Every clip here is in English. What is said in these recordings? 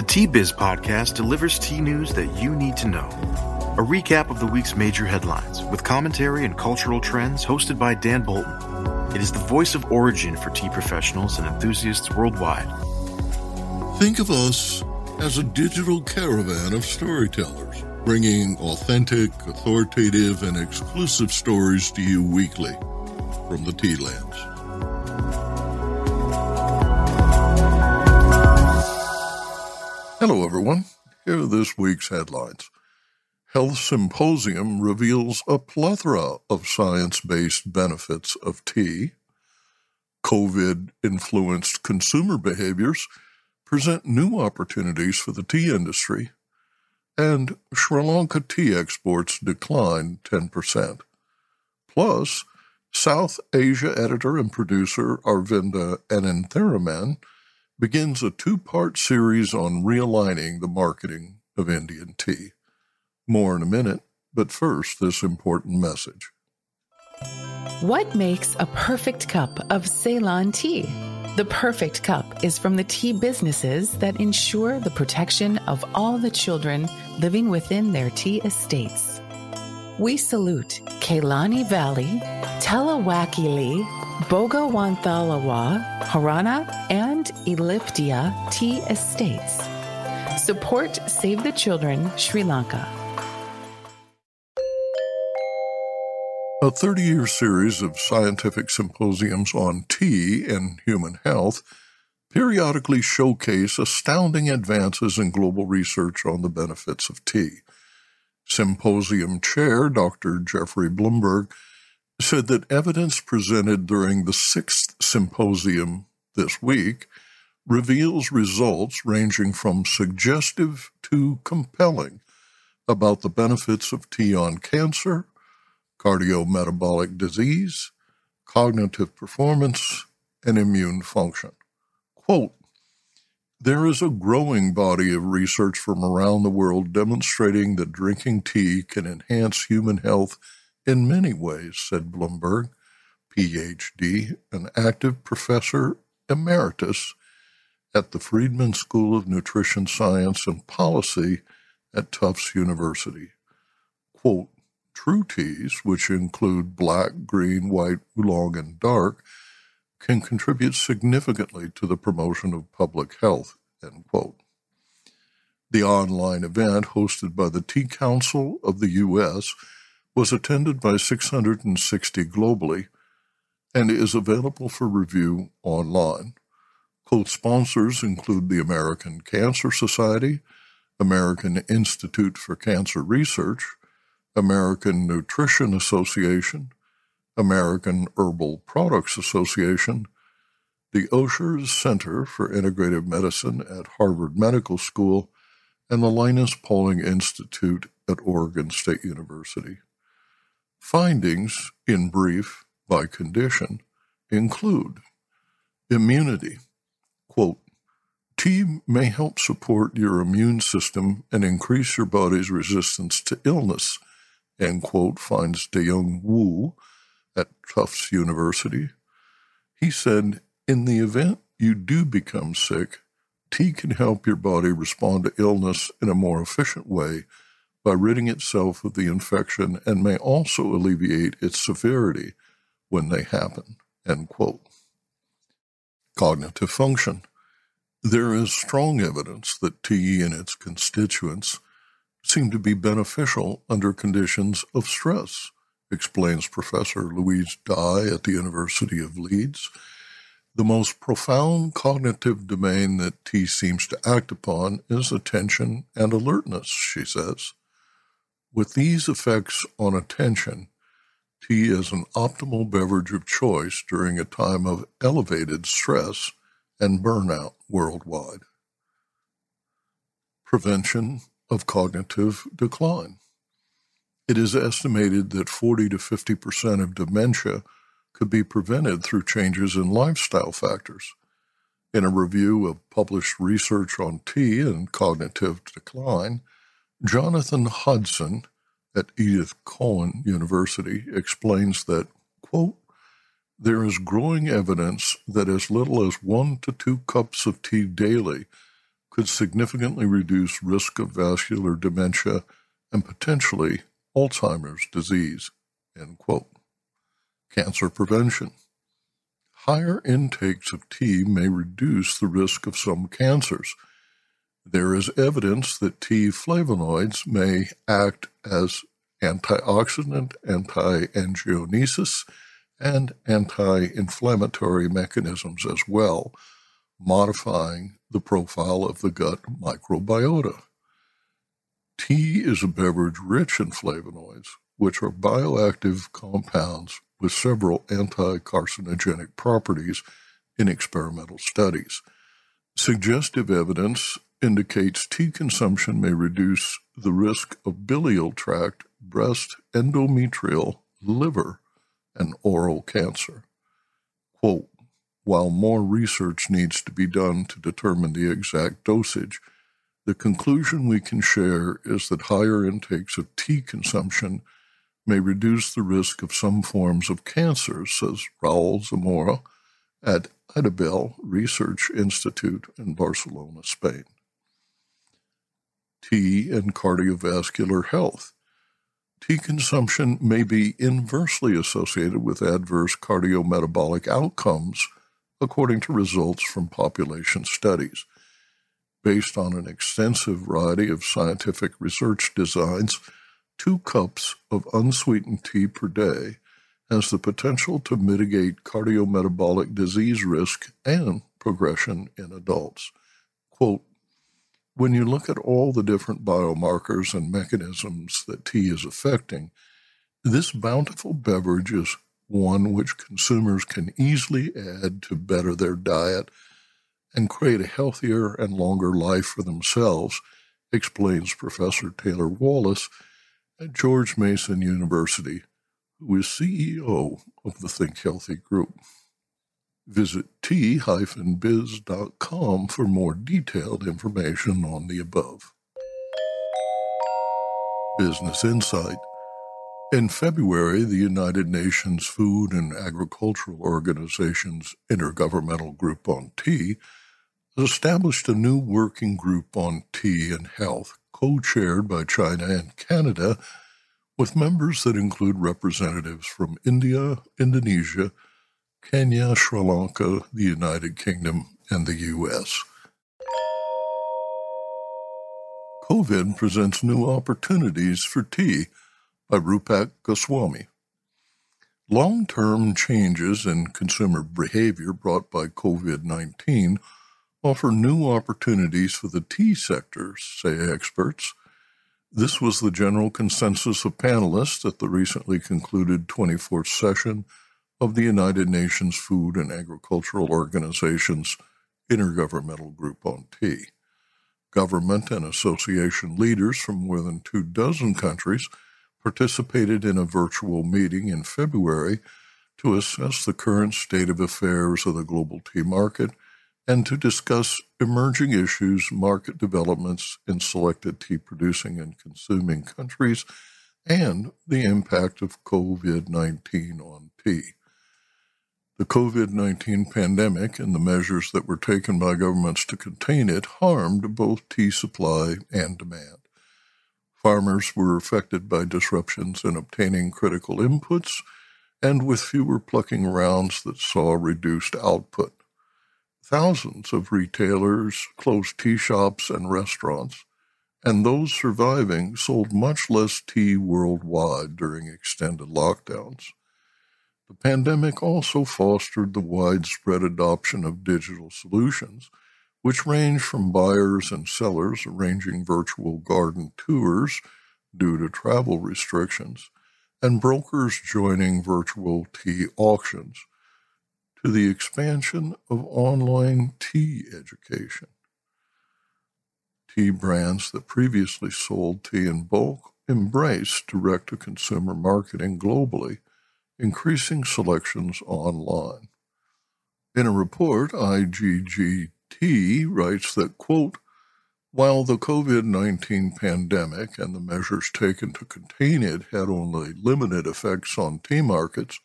The Tea Biz podcast delivers tea news that you need to know. A recap of the week's major headlines with commentary and cultural trends hosted by Dan Bolton. It is the voice of origin for tea professionals and enthusiasts worldwide. Think of us as a digital caravan of storytellers, bringing authentic, authoritative, and exclusive stories to you weekly from the tea lands. Hello, everyone. Here are this week's headlines. Health Symposium reveals a plethora of science based benefits of tea. COVID influenced consumer behaviors present new opportunities for the tea industry. And Sri Lanka tea exports declined 10%. Plus, South Asia editor and producer Arvinda Anantharaman begins a two part series on realigning the marketing of Indian tea. More in a minute, but first, this important message. What makes a perfect cup of Ceylon tea? The perfect cup is from the tea businesses that ensure the protection of all the children living within their tea estates. We salute Kelani Valley, Talawakelle, Bogawanthalawa, Horana, and Elpitiya tea estates. Support Save the Children Sri Lanka. A 30 year series of scientific symposiums on tea and human health periodically showcase astounding advances in global research on the benefits of tea. Symposium chair Dr. Jeffrey Blumberg said that evidence presented during the sixth symposium this week reveals results ranging from suggestive to compelling about the benefits of tea on cancer, cardiometabolic disease, cognitive performance, and immune function. Quote, there is a growing body of research from around the world demonstrating that drinking tea can enhance human health in many ways, said Blumberg, PhD, an active professor emeritus at the Friedman School of Nutrition Science and Policy at Tufts University. Quote, True teas, which include black, green, white, oolong, and dark, can contribute significantly to the promotion of public health. End quote. The online event, hosted by the Tea Council of the U.S., was attended by 660 globally and is available for review online. Co sponsors include the American Cancer Society, American Institute for Cancer Research, American Nutrition Association, American Herbal Products Association, the Osher Center for Integrative Medicine at Harvard Medical School, and the Linus Pauling Institute at Oregon State University. Findings, in brief, by condition, include immunity. Quote, Tea may help support your immune system and increase your body's resistance to illness, end quote, finds Dayong Wu at Tufts University. He said, In the event you do become sick, tea can help your body respond to illness in a more efficient way by ridding itself of the infection and may also alleviate its severity when they happen. End quote. Cognitive function. There is strong evidence that tea and its constituents seem to be beneficial under conditions of stress, explains Professor Louise Dye at the University of Leeds. The most profound cognitive domain that tea seems to act upon is attention and alertness, she says. With these effects on attention, tea is an optimal beverage of choice during a time of elevated stress and burnout worldwide. Prevention of cognitive decline. It is estimated that 40 to 50 percent of dementia could be prevented through changes in lifestyle factors. In a review of published research on tea and cognitive decline, Jonathan Hodgson at Edith Cowan University explains that, quote, there is growing evidence that as little as one to two cups of tea daily could significantly reduce risk of vascular dementia and potentially Alzheimer's disease. End quote. Cancer prevention. Higher intakes of tea may reduce the risk of some cancers. There is evidence that tea flavonoids may act as antioxidant, anti-angiogenesis, and anti-inflammatory mechanisms as well, modifying the profile of the gut microbiota. Tea is a beverage rich in flavonoids, which are bioactive compounds with several anti carcinogenic properties in experimental studies. Suggestive evidence indicates tea consumption may reduce the risk of biliary tract, breast, endometrial, liver, and oral cancer. Quote, while more research needs to be done to determine the exact dosage, the conclusion we can share is that higher intakes of tea consumption may reduce the risk of some forms of cancer, says Raul Zamora at IDIBELL Research Institute in Barcelona, Spain. Tea and cardiovascular health. Tea consumption may be inversely associated with adverse cardiometabolic outcomes, according to results from population studies. Based on an extensive variety of scientific research designs, two cups of unsweetened tea per day has the potential to mitigate cardiometabolic disease risk and progression in adults. Quote, when you look at all the different biomarkers and mechanisms that tea is affecting, this bountiful beverage is one which consumers can easily add to better their diet and create a healthier and longer life for themselves, explains Professor Taylor Wallace at George Mason University, who is CEO of the Think Healthy Group. Visit t-biz.com for more detailed information on the above. Business Insight In February, the United Nations Food and Agricultural Organization's Intergovernmental Group on Tea established a new working group on tea and health, co chaired by China and Canada, with members that include representatives from India, Indonesia, Kenya, Sri Lanka, the United Kingdom, and the U.S. COVID presents new opportunities for tea by Rupak Goswami. Long term changes in consumer behavior brought by COVID 19 offer new opportunities for the tea sector, say experts. This was the general consensus of panelists at the recently concluded 24th session of the United Nations Food and Agricultural Organization's Intergovernmental Group on Tea. Government and association leaders from more than two dozen countries participated in a virtual meeting in February to assess the current state of affairs of the global tea market and to discuss emerging issues, market developments in selected tea producing and consuming countries, and the impact of COVID 19 on tea. The COVID 19 pandemic and the measures that were taken by governments to contain it harmed both tea supply and demand. Farmers were affected by disruptions in obtaining critical inputs and with fewer plucking rounds that saw reduced output. Thousands of retailers closed tea shops and restaurants, and those surviving sold much less tea worldwide during extended lockdowns. The pandemic also fostered the widespread adoption of digital solutions, which range from buyers and sellers arranging virtual garden tours due to travel restrictions, and brokers joining virtual tea auctions to the expansion of online tea education. Tea brands that previously sold tea in bulk embrace direct to consumer marketing globally, increasing selections online. In a report, IGGT writes that, quote, while the COVID 19 pandemic and the measures taken to contain it had only limited effects on tea markets,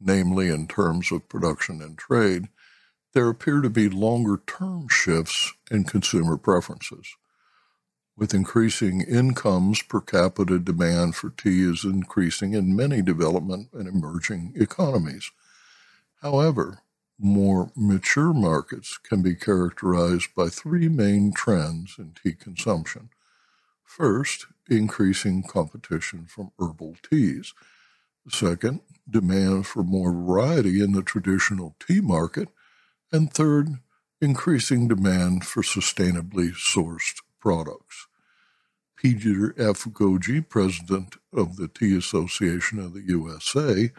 namely in terms of production and trade, there appear to be longer term shifts in consumer preferences. With increasing incomes, per capita demand for tea is increasing in many development and emerging economies. However, more mature markets can be characterized by three main trends in tea consumption. First, increasing competition from herbal teas. Second, demand for more variety in the traditional tea market. And third, increasing demand for sustainably sourced products. Peter F. Goggi, president of the Tea Association of the USA,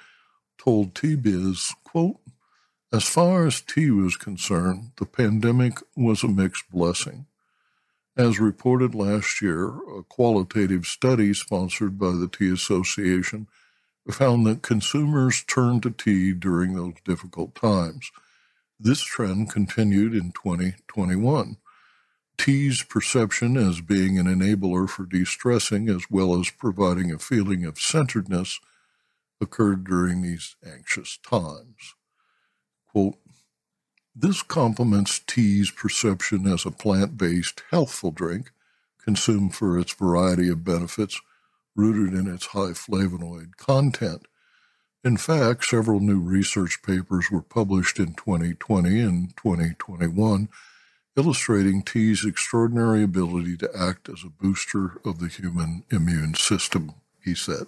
told TBiz, quote, as far as tea was concerned, the pandemic was a mixed blessing. As reported last year, a qualitative study sponsored by the Tea Association found that consumers turned to tea during those difficult times. This trend continued in 2021. Tea's perception as being an enabler for de stressing as well as providing a feeling of centeredness occurred during these anxious times. Quote, this complements tea's perception as a plant based, healthful drink consumed for its variety of benefits rooted in its high flavonoid content. In fact, several new research papers were published in 2020 and 2021 illustrating tea's extraordinary ability to act as a booster of the human immune system, he said.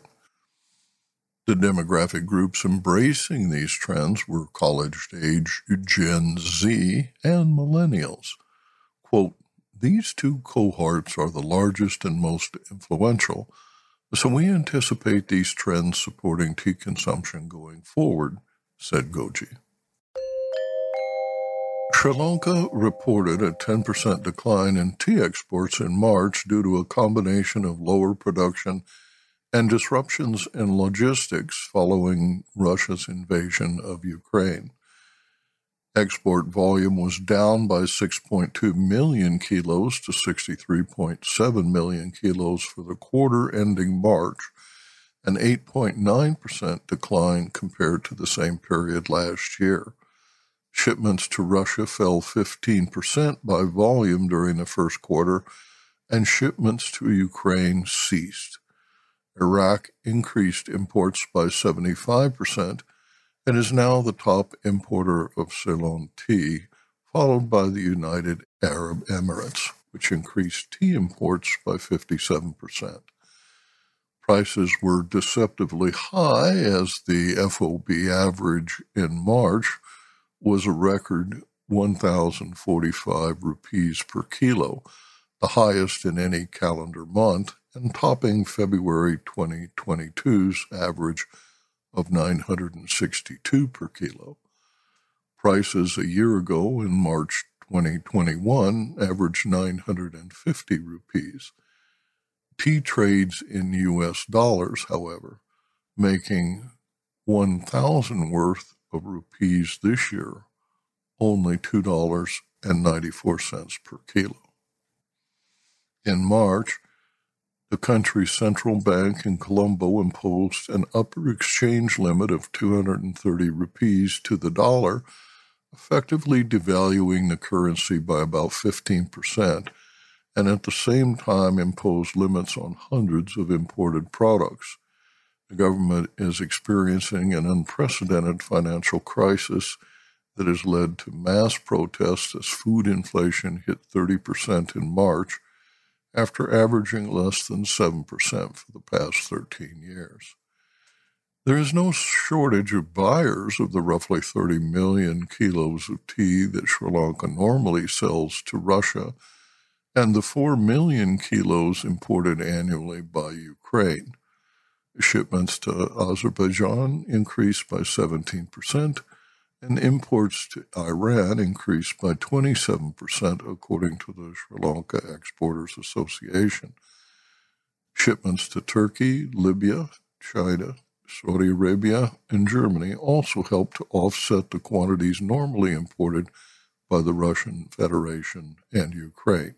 The demographic groups embracing these trends were college age Gen Z and millennials. Quote, these two cohorts are the largest and most influential, so we anticipate these trends supporting tea consumption going forward, said Goggi. Sri Lanka reported a 10% decline in tea exports in March due to a combination of lower production and disruptions in logistics following Russia's invasion of Ukraine. Export volume was down by 6.2 million kilos to 63.7 million kilos for the quarter ending March, an 8.9% decline compared to the same period last year. Shipments to Russia fell 15% by volume during the first quarter, and shipments to Ukraine ceased. Iraq increased imports by 75% and is now the top importer of Ceylon tea, followed by the United Arab Emirates, which increased tea imports by 57%. Prices were deceptively high as the FOB average in March was a record 1,045 rupees per kilo, the highest in any calendar month and topping February 2022's average of 962 per kilo. Prices a year ago in March 2021 averaged 950 rupees. Tea trades in US dollars, however, making 1,000 worth of rupees this year only $2.94 per kilo. In March, the country's central bank in Colombo imposed an upper exchange limit of 230 rupees to the dollar, effectively devaluing the currency by about 15%, and at the same time imposed limits on hundreds of imported products. The government is experiencing an unprecedented financial crisis that has led to mass protests as food inflation hit 30% in March after averaging less than 7% for the past 13 years. There is no shortage of buyers of the roughly 30 million kilos of tea that Sri Lanka normally sells to Russia and the 4 million kilos imported annually by Ukraine. Shipments to Azerbaijan increased by 17%, and imports to Iran increased by 27%, according to the Sri Lanka Exporters Association. Shipments to Turkey, Libya, China, Saudi Arabia, and Germany also helped to offset the quantities normally imported by the Russian Federation and Ukraine.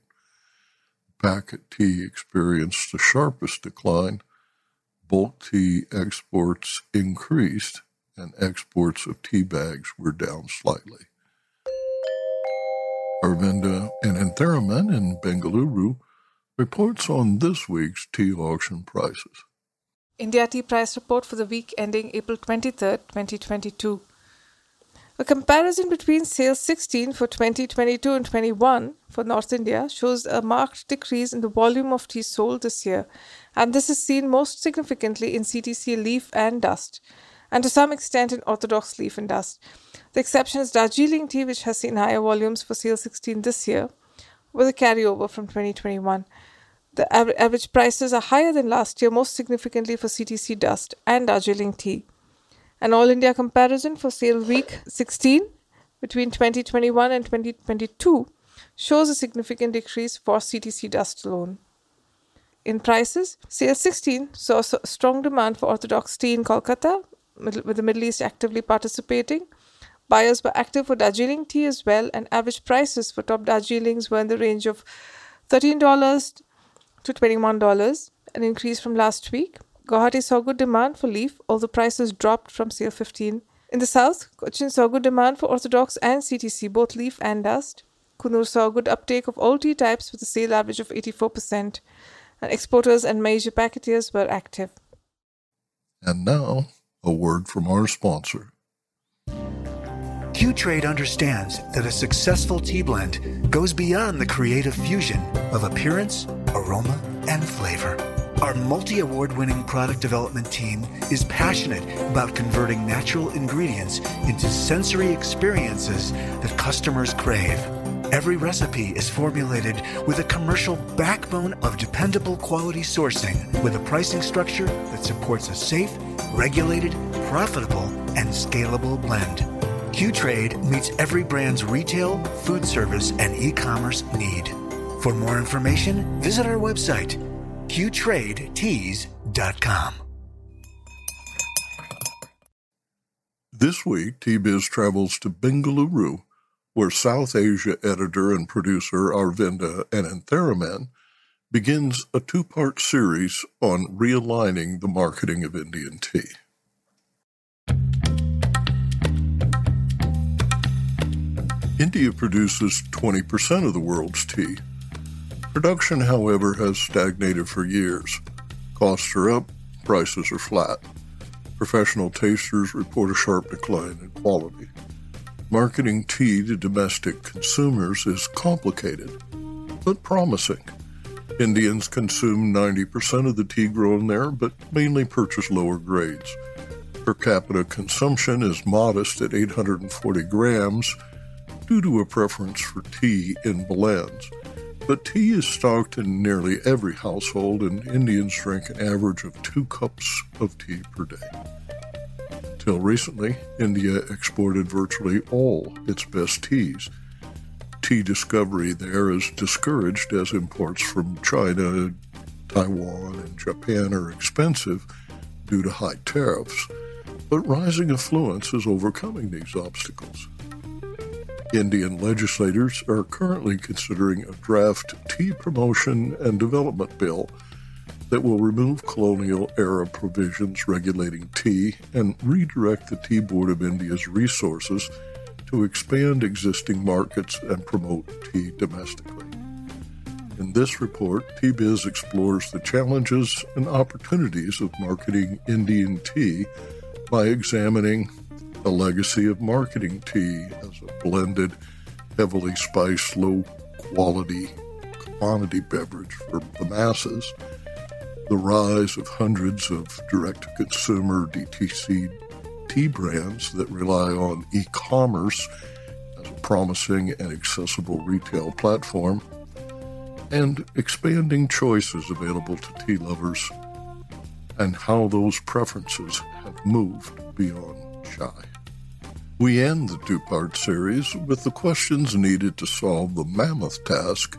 Packet tea experienced the sharpest decline bulk tea exports increased and exports of tea bags were down slightly. Arvinda Anantharaman in Bengaluru reports on this week's tea auction prices. India Tea Price Report for the week ending April 23, 2022. A comparison between sales 16 for 2022 and 21 for North India shows a marked decrease in the volume of tea sold this year, and this is seen most significantly in CTC leaf and dust, and to some extent in orthodox leaf and dust. The exception is Darjeeling tea, which has seen higher volumes for sale 16 this year, with a carryover from 2021. The average prices are higher than last year, most significantly for CTC dust and Darjeeling tea. An All India comparison for sale week 16 between 2021 and 2022 shows a significant decrease for CTC dust alone. In prices, sale 16 saw strong demand for Orthodox tea in Kolkata, with the Middle East actively participating. Buyers were active for Darjeeling tea as well, and average prices for top Darjeelings were in the range of $13 to $21, an increase from last week. Guwahati saw good demand for leaf, although prices dropped from sale 15. In the south, Cochin saw good demand for orthodox and CTC, both leaf and dust. Coonoor saw good uptake of all tea types with a sale average of 84%, and exporters and major packeteers were active. And now, a word from our sponsor. Q Trade understands that a successful tea blend goes beyond the creative fusion of appearance, aroma, and flavor. Our multi award winning product development team is passionate about converting natural ingredients into sensory experiences that customers crave. Every recipe is formulated with a commercial backbone of dependable quality sourcing with a pricing structure that supports a safe, regulated, profitable, and scalable blend. Q Trade meets every brand's retail, food service, and e commerce need. For more information, visit our website qtradeteas.com. This week, T-Biz travels to Bengaluru, where South Asia editor and producer Arvinda Anantharaman begins a two-part series on realigning the marketing of Indian tea. India produces 20% of the world's tea, Production, however, has stagnated for years. Costs are up, prices are flat. Professional tasters report a sharp decline in quality. Marketing tea to domestic consumers is complicated, but promising. Indians consume 90% of the tea grown there, but mainly purchase lower grades. Per capita consumption is modest at 840 grams due to a preference for tea in blends. But tea is stocked in nearly every household, and Indians drink an average of two cups of tea per day. Till recently, India exported virtually all its best teas. Tea discovery there is discouraged as imports from China, Taiwan, and Japan are expensive due to high tariffs, but rising affluence is overcoming these obstacles. Indian legislators are currently considering a draft tea promotion and development bill that will remove colonial era provisions regulating tea and redirect the Tea Board of India's resources to expand existing markets and promote tea domestically. In this report, TBiz explores the challenges and opportunities of marketing Indian tea by examining a legacy of marketing tea as a blended, heavily spiced, low quality commodity beverage for the masses, the rise of hundreds of direct to consumer DTC tea brands that rely on e commerce as a promising and accessible retail platform, and expanding choices available to tea lovers and how those preferences have moved beyond chai. We end the two part series with the questions needed to solve the mammoth task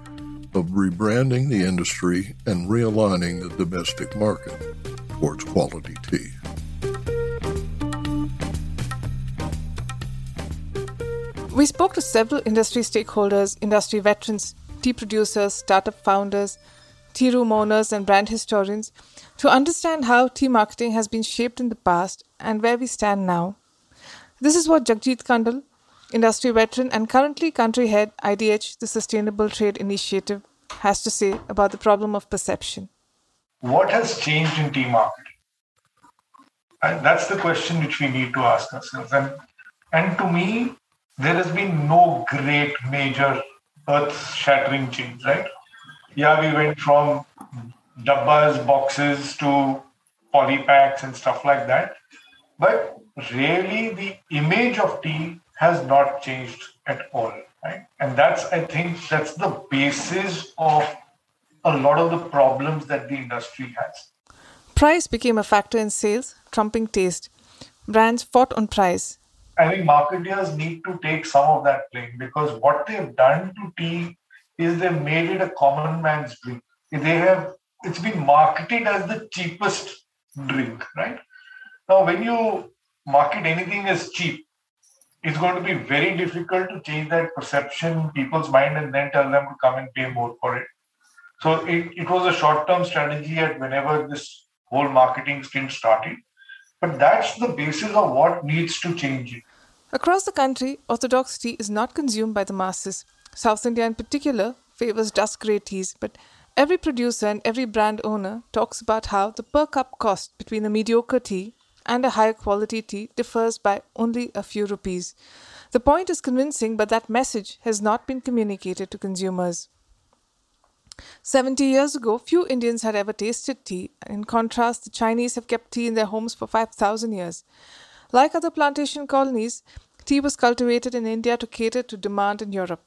of rebranding the industry and realigning the domestic market towards quality tea. We spoke to several industry stakeholders, industry veterans, tea producers, startup founders, tea room owners, and brand historians to understand how tea marketing has been shaped in the past and where we stand now. This is what Jagjit Kandal, industry veteran and currently country head IDH, the Sustainable Trade Initiative, has to say about the problem of perception. What has changed in tea marketing? And uh, that's the question which we need to ask ourselves. And, and to me, there has been no great major earth shattering change, right? Yeah, we went from dabbas, boxes to polypacks and stuff like that. But really, the image of tea has not changed at all, right? And that's, I think, that's the basis of a lot of the problems that the industry has. Price became a factor in sales, trumping taste. Brands fought on price. I think marketers need to take some of that blame because what they've done to tea is they've made it a common man's drink. They have it's been marketed as the cheapest drink, right? Now, when you market anything as cheap, it's going to be very difficult to change that perception in people's mind and then tell them to come and pay more for it. So it, it was a short-term strategy at whenever this whole marketing stint started. But that's the basis of what needs to change. Across the country, orthodox tea is not consumed by the masses. South India in particular favors dust grade teas, but every producer and every brand owner talks about how the per cup cost between a mediocre tea and a higher quality tea differs by only a few rupees. The point is convincing, but that message has not been communicated to consumers. 70 years ago, few Indians had ever tasted tea. In contrast, the Chinese have kept tea in their homes for 5,000 years. Like other plantation colonies, tea was cultivated in India to cater to demand in Europe.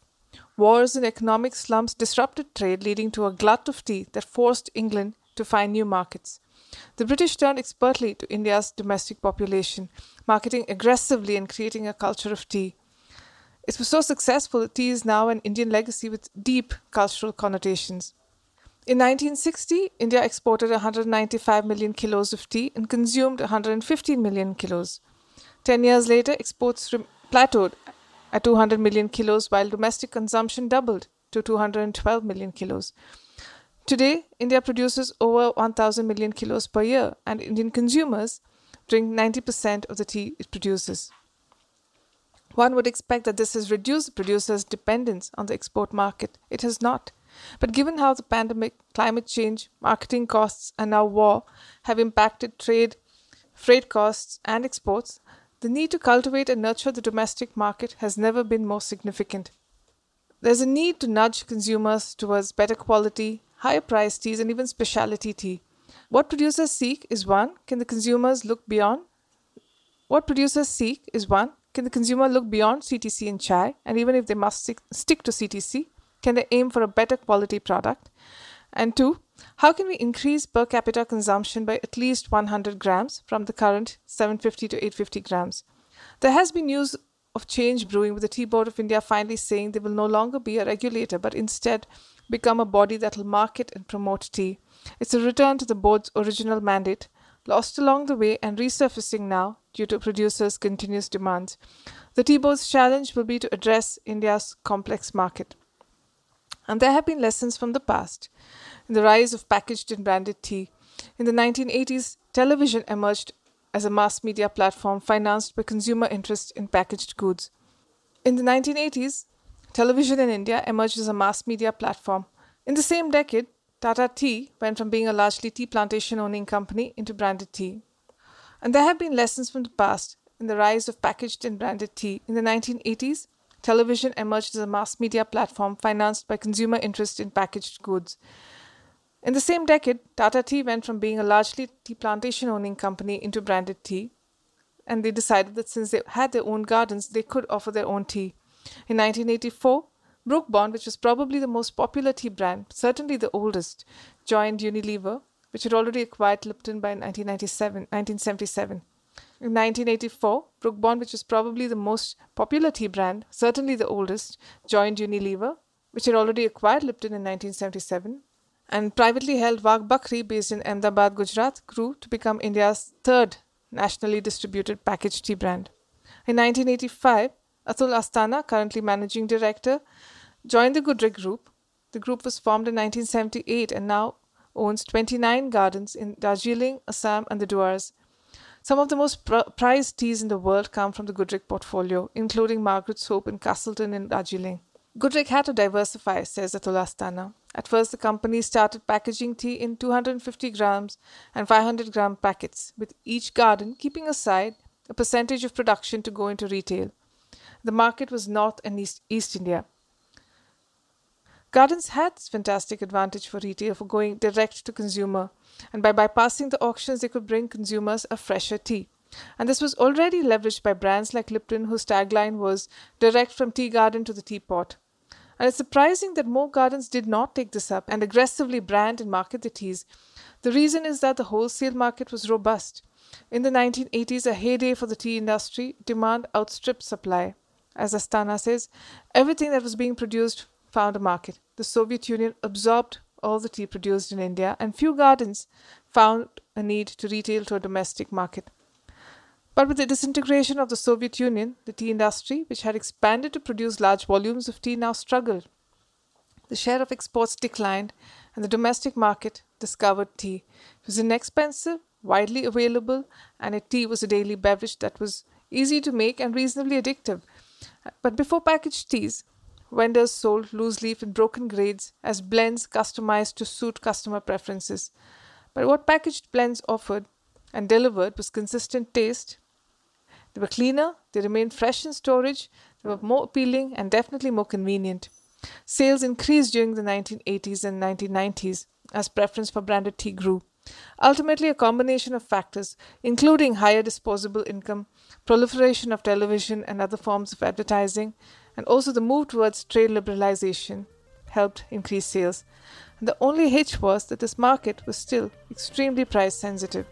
Wars and economic slumps disrupted trade, leading to a glut of tea that forced England to find new markets. The British turned expertly to India's domestic population, marketing aggressively and creating a culture of tea. It was so successful that tea is now an Indian legacy with deep cultural connotations. In 1960, India exported 195 million kilos of tea and consumed 115 million kilos. Ten years later, exports plateaued at 200 million kilos, while domestic consumption doubled to 212 million kilos. Today, India produces over 1,000 million kilos per year, and Indian consumers drink 90% of the tea it produces. One would expect that this has reduced producers' dependence on the export market. It has not. But given how the pandemic, climate change, marketing costs, and now war have impacted trade, freight costs, and exports, the need to cultivate and nurture the domestic market has never been more significant. There's a need to nudge consumers towards better quality, higher priced teas, and even specialty tea. What producers seek is one, can the consumers look beyond? What producers seek is one, can the consumer look beyond CTC and chai? And even if they must stick to CTC, can they aim for a better quality product? And two, how can we increase per capita consumption by at least 100 grams from the current 750 to 850 grams? There has been news of change brewing with the Tea Board of India finally saying they will no longer be a regulator but instead become a body that will market and promote tea. It's a return to the board's original mandate, lost along the way and resurfacing now due to producers' continuous demands. The tea board's challenge will be to address India's complex market. And there have been lessons from the past. In the rise of packaged and branded tea, in the 1980s, television emerged as a mass media platform financed by consumer interest in packaged goods. In the 1980s, television in India emerged as a mass media platform. In the same decade, Tata Tea went from being a largely tea plantation owning company into branded tea. And there have been lessons from the past in the rise of packaged and branded tea. In the 1980s, television emerged as a mass media platform financed by consumer interest in packaged goods. In the same decade, Tata Tea went from being a largely tea plantation owning company into branded tea. And they decided that since they had their own gardens, they could offer their own tea. In 1984, Brooke Bond, which was probably the most popular tea brand, certainly the oldest, joined Unilever, which had already acquired Lipton by 1977. In 1984, Brooke Bond, which was probably the most popular tea brand, certainly the oldest, joined Unilever, which had already acquired Lipton in 1977. And privately held Wagh Bakri, based in Ahmedabad, Gujarat, grew to become India's third nationally distributed packaged tea brand. In 1985, Atul Asthana, currently managing director, joined the Goodrich Group. The group was formed in 1978 and now owns 29 gardens in Darjeeling, Assam, and the Duars. Some of the most pr- prized teas in the world come from the Goodrich portfolio, including Margaret's Hope in Castleton in Darjeeling. Goodrich had to diversify, says Atul Asthana. At first, the company started packaging tea in 250 grams and 500 gram packets, with each garden keeping aside a percentage of production to go into retail. The market was North and East, East India. Gardens had this fantastic advantage for retail for going direct to consumer, and by bypassing the auctions, they could bring consumers a fresher tea. And this was already leveraged by brands like Lipton, whose tagline was direct from tea garden to the teapot. And it's surprising that more gardens did not take this up and aggressively brand and market the teas. The reason is that the wholesale market was robust. In the 1980s, a heyday for the tea industry, demand outstripped supply. As Asthana says, everything that was being produced found a market. The Soviet Union absorbed all the tea produced in India, and few gardens found a need to retail to a domestic market. But with the disintegration of the Soviet Union, the tea industry, which had expanded to produce large volumes of tea, now struggled. The share of exports declined, and the domestic market discovered tea. It was inexpensive, widely available, and a tea was a daily beverage that was easy to make and reasonably addictive. But before packaged teas, vendors sold loose leaf in broken grades as blends customized to suit customer preferences. But what packaged blends offered and delivered was consistent taste, they were cleaner, they remained fresh in storage, they were more appealing and definitely more convenient. Sales increased during the 1980s and 1990s as preference for branded tea grew. Ultimately, a combination of factors, including higher disposable income, proliferation of television and other forms of advertising, and also the move towards trade liberalization, helped increase sales. And the only hitch was that this market was still extremely price sensitive.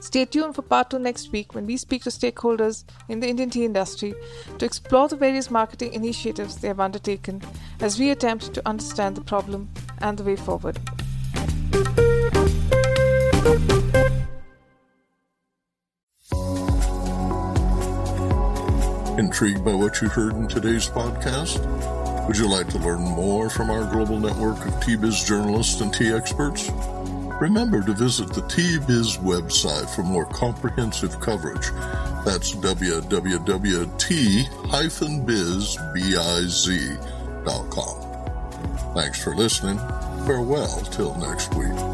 Stay tuned for part two next week when we speak to stakeholders in the Indian tea industry to explore the various marketing initiatives they have undertaken as we attempt to understand the problem and the way forward. Intrigued by what you heard in today's podcast? Would you like to learn more from our global network of tea biz journalists and tea experts? Remember to visit the T-Biz website for more comprehensive coverage. That's www.t-biz.com. Thanks for listening. Farewell till next week.